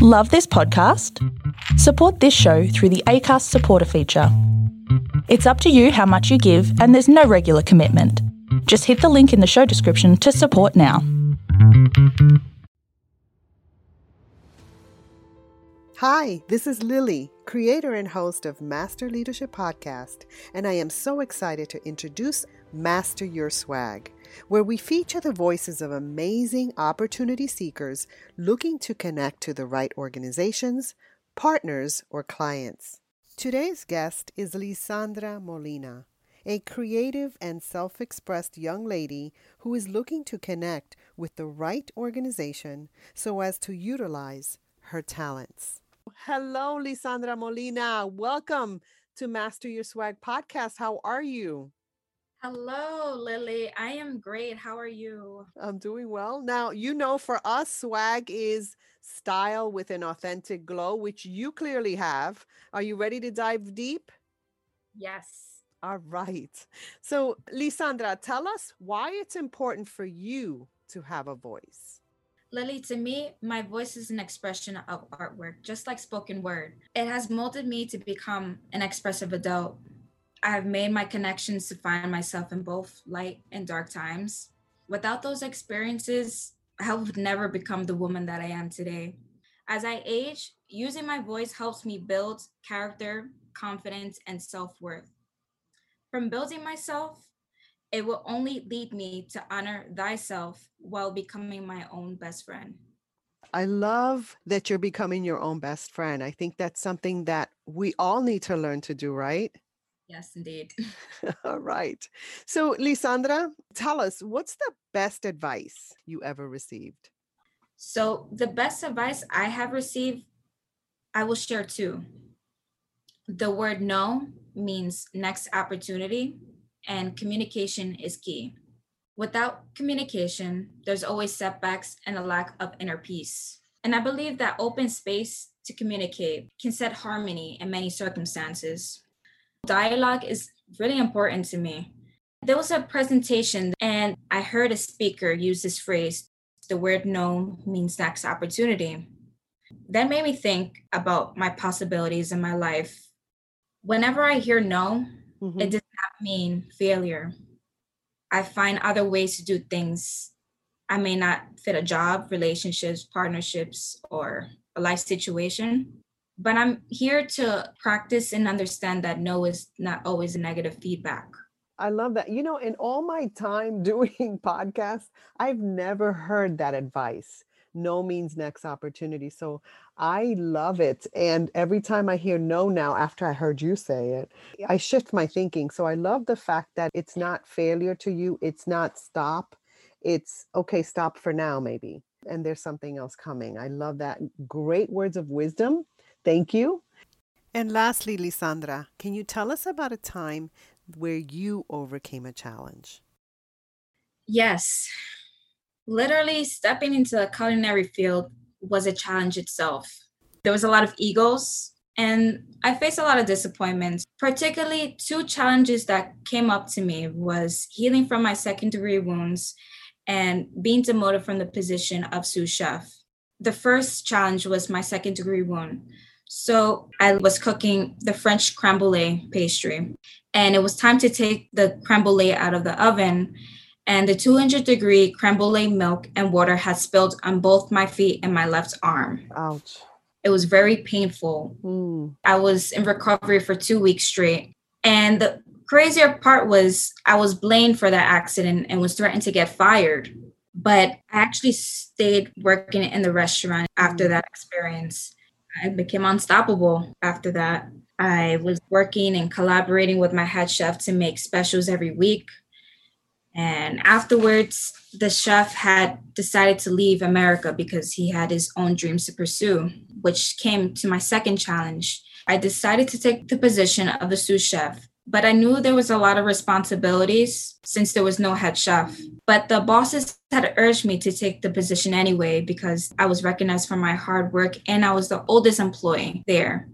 Love this podcast? Support this show through the ACAST supporter feature. It's up to you how much you give, and there's no regular commitment. Just hit the link in the show description to support now. Hi, this is Lily, creator and host of Master Leadership Podcast, and I am so excited to introduce Master Your Swag, where we feature the voices of amazing opportunity seekers looking to connect to the right organizations, partners, or clients. Today's guest is Lisandra Molina, a creative and self expressed young lady who is looking to connect with the right organization so as to utilize her talents. Hello, Lisandra Molina. Welcome to Master Your Swag podcast. How are you? Hello, Lily. I am great. How are you? I'm doing well. Now, you know, for us, swag is style with an authentic glow, which you clearly have. Are you ready to dive deep? Yes. All right. So, Lisandra, tell us why it's important for you to have a voice. Lily, to me, my voice is an expression of artwork, just like spoken word. It has molded me to become an expressive adult. I have made my connections to find myself in both light and dark times. Without those experiences, I would never become the woman that I am today. As I age, using my voice helps me build character, confidence, and self worth. From building myself, it will only lead me to honor thyself while becoming my own best friend. I love that you're becoming your own best friend. I think that's something that we all need to learn to do, right? Yes, indeed. all right. So, Lisandra, tell us what's the best advice you ever received? So, the best advice I have received, I will share two. The word no means next opportunity, and communication is key. Without communication, there's always setbacks and a lack of inner peace. And I believe that open space to communicate can set harmony in many circumstances. Dialogue is really important to me. There was a presentation, and I heard a speaker use this phrase the word no means next opportunity. That made me think about my possibilities in my life. Whenever I hear no, mm-hmm. it does not mean failure. I find other ways to do things. I may not fit a job, relationships, partnerships, or a life situation, but I'm here to practice and understand that no is not always a negative feedback. I love that. You know, in all my time doing podcasts, I've never heard that advice no means next opportunity. So I love it. And every time I hear no now, after I heard you say it, I shift my thinking. So I love the fact that it's not failure to you, it's not stop. It's okay, stop for now, maybe. And there's something else coming. I love that. Great words of wisdom. Thank you. And lastly, Lisandra, can you tell us about a time where you overcame a challenge? Yes literally stepping into the culinary field was a challenge itself. There was a lot of egos and I faced a lot of disappointments. Particularly two challenges that came up to me was healing from my second degree wounds and being demoted from the position of sous chef. The first challenge was my second degree wound. So I was cooking the French creme brulee pastry, and it was time to take the creme brulee out of the oven and the 200 degree creme brulee milk and water had spilled on both my feet and my left arm. Ouch. It was very painful. Mm. I was in recovery for two weeks straight. And the crazier part was I was blamed for that accident and was threatened to get fired. But I actually stayed working in the restaurant after that experience. I became unstoppable after that. I was working and collaborating with my head chef to make specials every week. And afterwards, the chef had decided to leave America because he had his own dreams to pursue, which came to my second challenge. I decided to take the position of the sous chef, but I knew there was a lot of responsibilities since there was no head chef. But the bosses had urged me to take the position anyway because I was recognized for my hard work and I was the oldest employee there.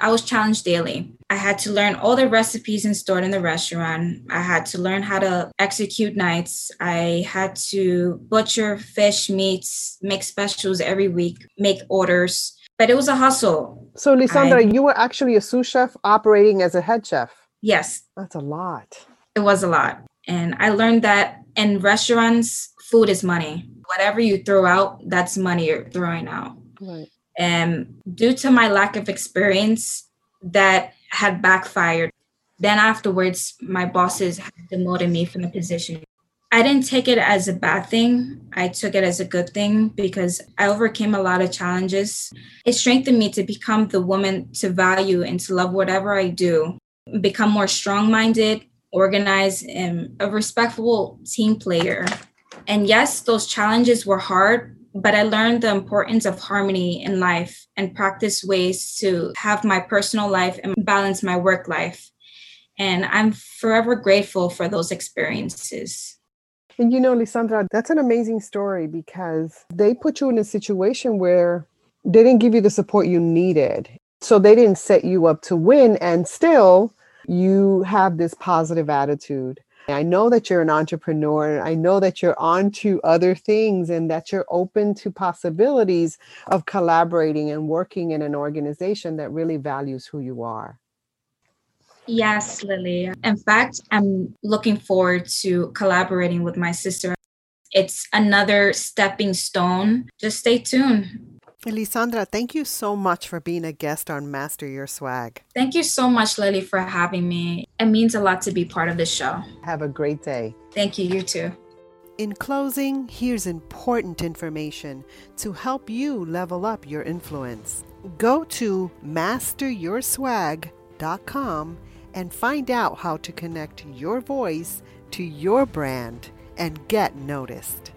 I was challenged daily. I had to learn all the recipes installed in the restaurant. I had to learn how to execute nights. I had to butcher fish, meats, make specials every week, make orders. But it was a hustle. So, Lisandra, I, you were actually a sous chef operating as a head chef. Yes. That's a lot. It was a lot. And I learned that in restaurants, food is money. Whatever you throw out, that's money you're throwing out. Right. And due to my lack of experience, that had backfired. Then afterwards, my bosses demoted me from the position. I didn't take it as a bad thing. I took it as a good thing because I overcame a lot of challenges. It strengthened me to become the woman to value and to love whatever I do, become more strong minded, organized, and a respectful team player. And yes, those challenges were hard, but I learned the importance of harmony in life and practice ways to have my personal life and balance my work life. And I'm forever grateful for those experiences. And you know, Lisandra, that's an amazing story because they put you in a situation where they didn't give you the support you needed. So they didn't set you up to win. And still, you have this positive attitude. I know that you're an entrepreneur. I know that you're on to other things and that you're open to possibilities of collaborating and working in an organization that really values who you are. Yes, Lily. In fact, I'm looking forward to collaborating with my sister. It's another stepping stone. Just stay tuned. Elisandra, thank you so much for being a guest on Master Your Swag. Thank you so much, Lily, for having me. It means a lot to be part of this show. Have a great day. Thank you, you too. In closing, here's important information to help you level up your influence. Go to masteryourswag.com and find out how to connect your voice to your brand and get noticed.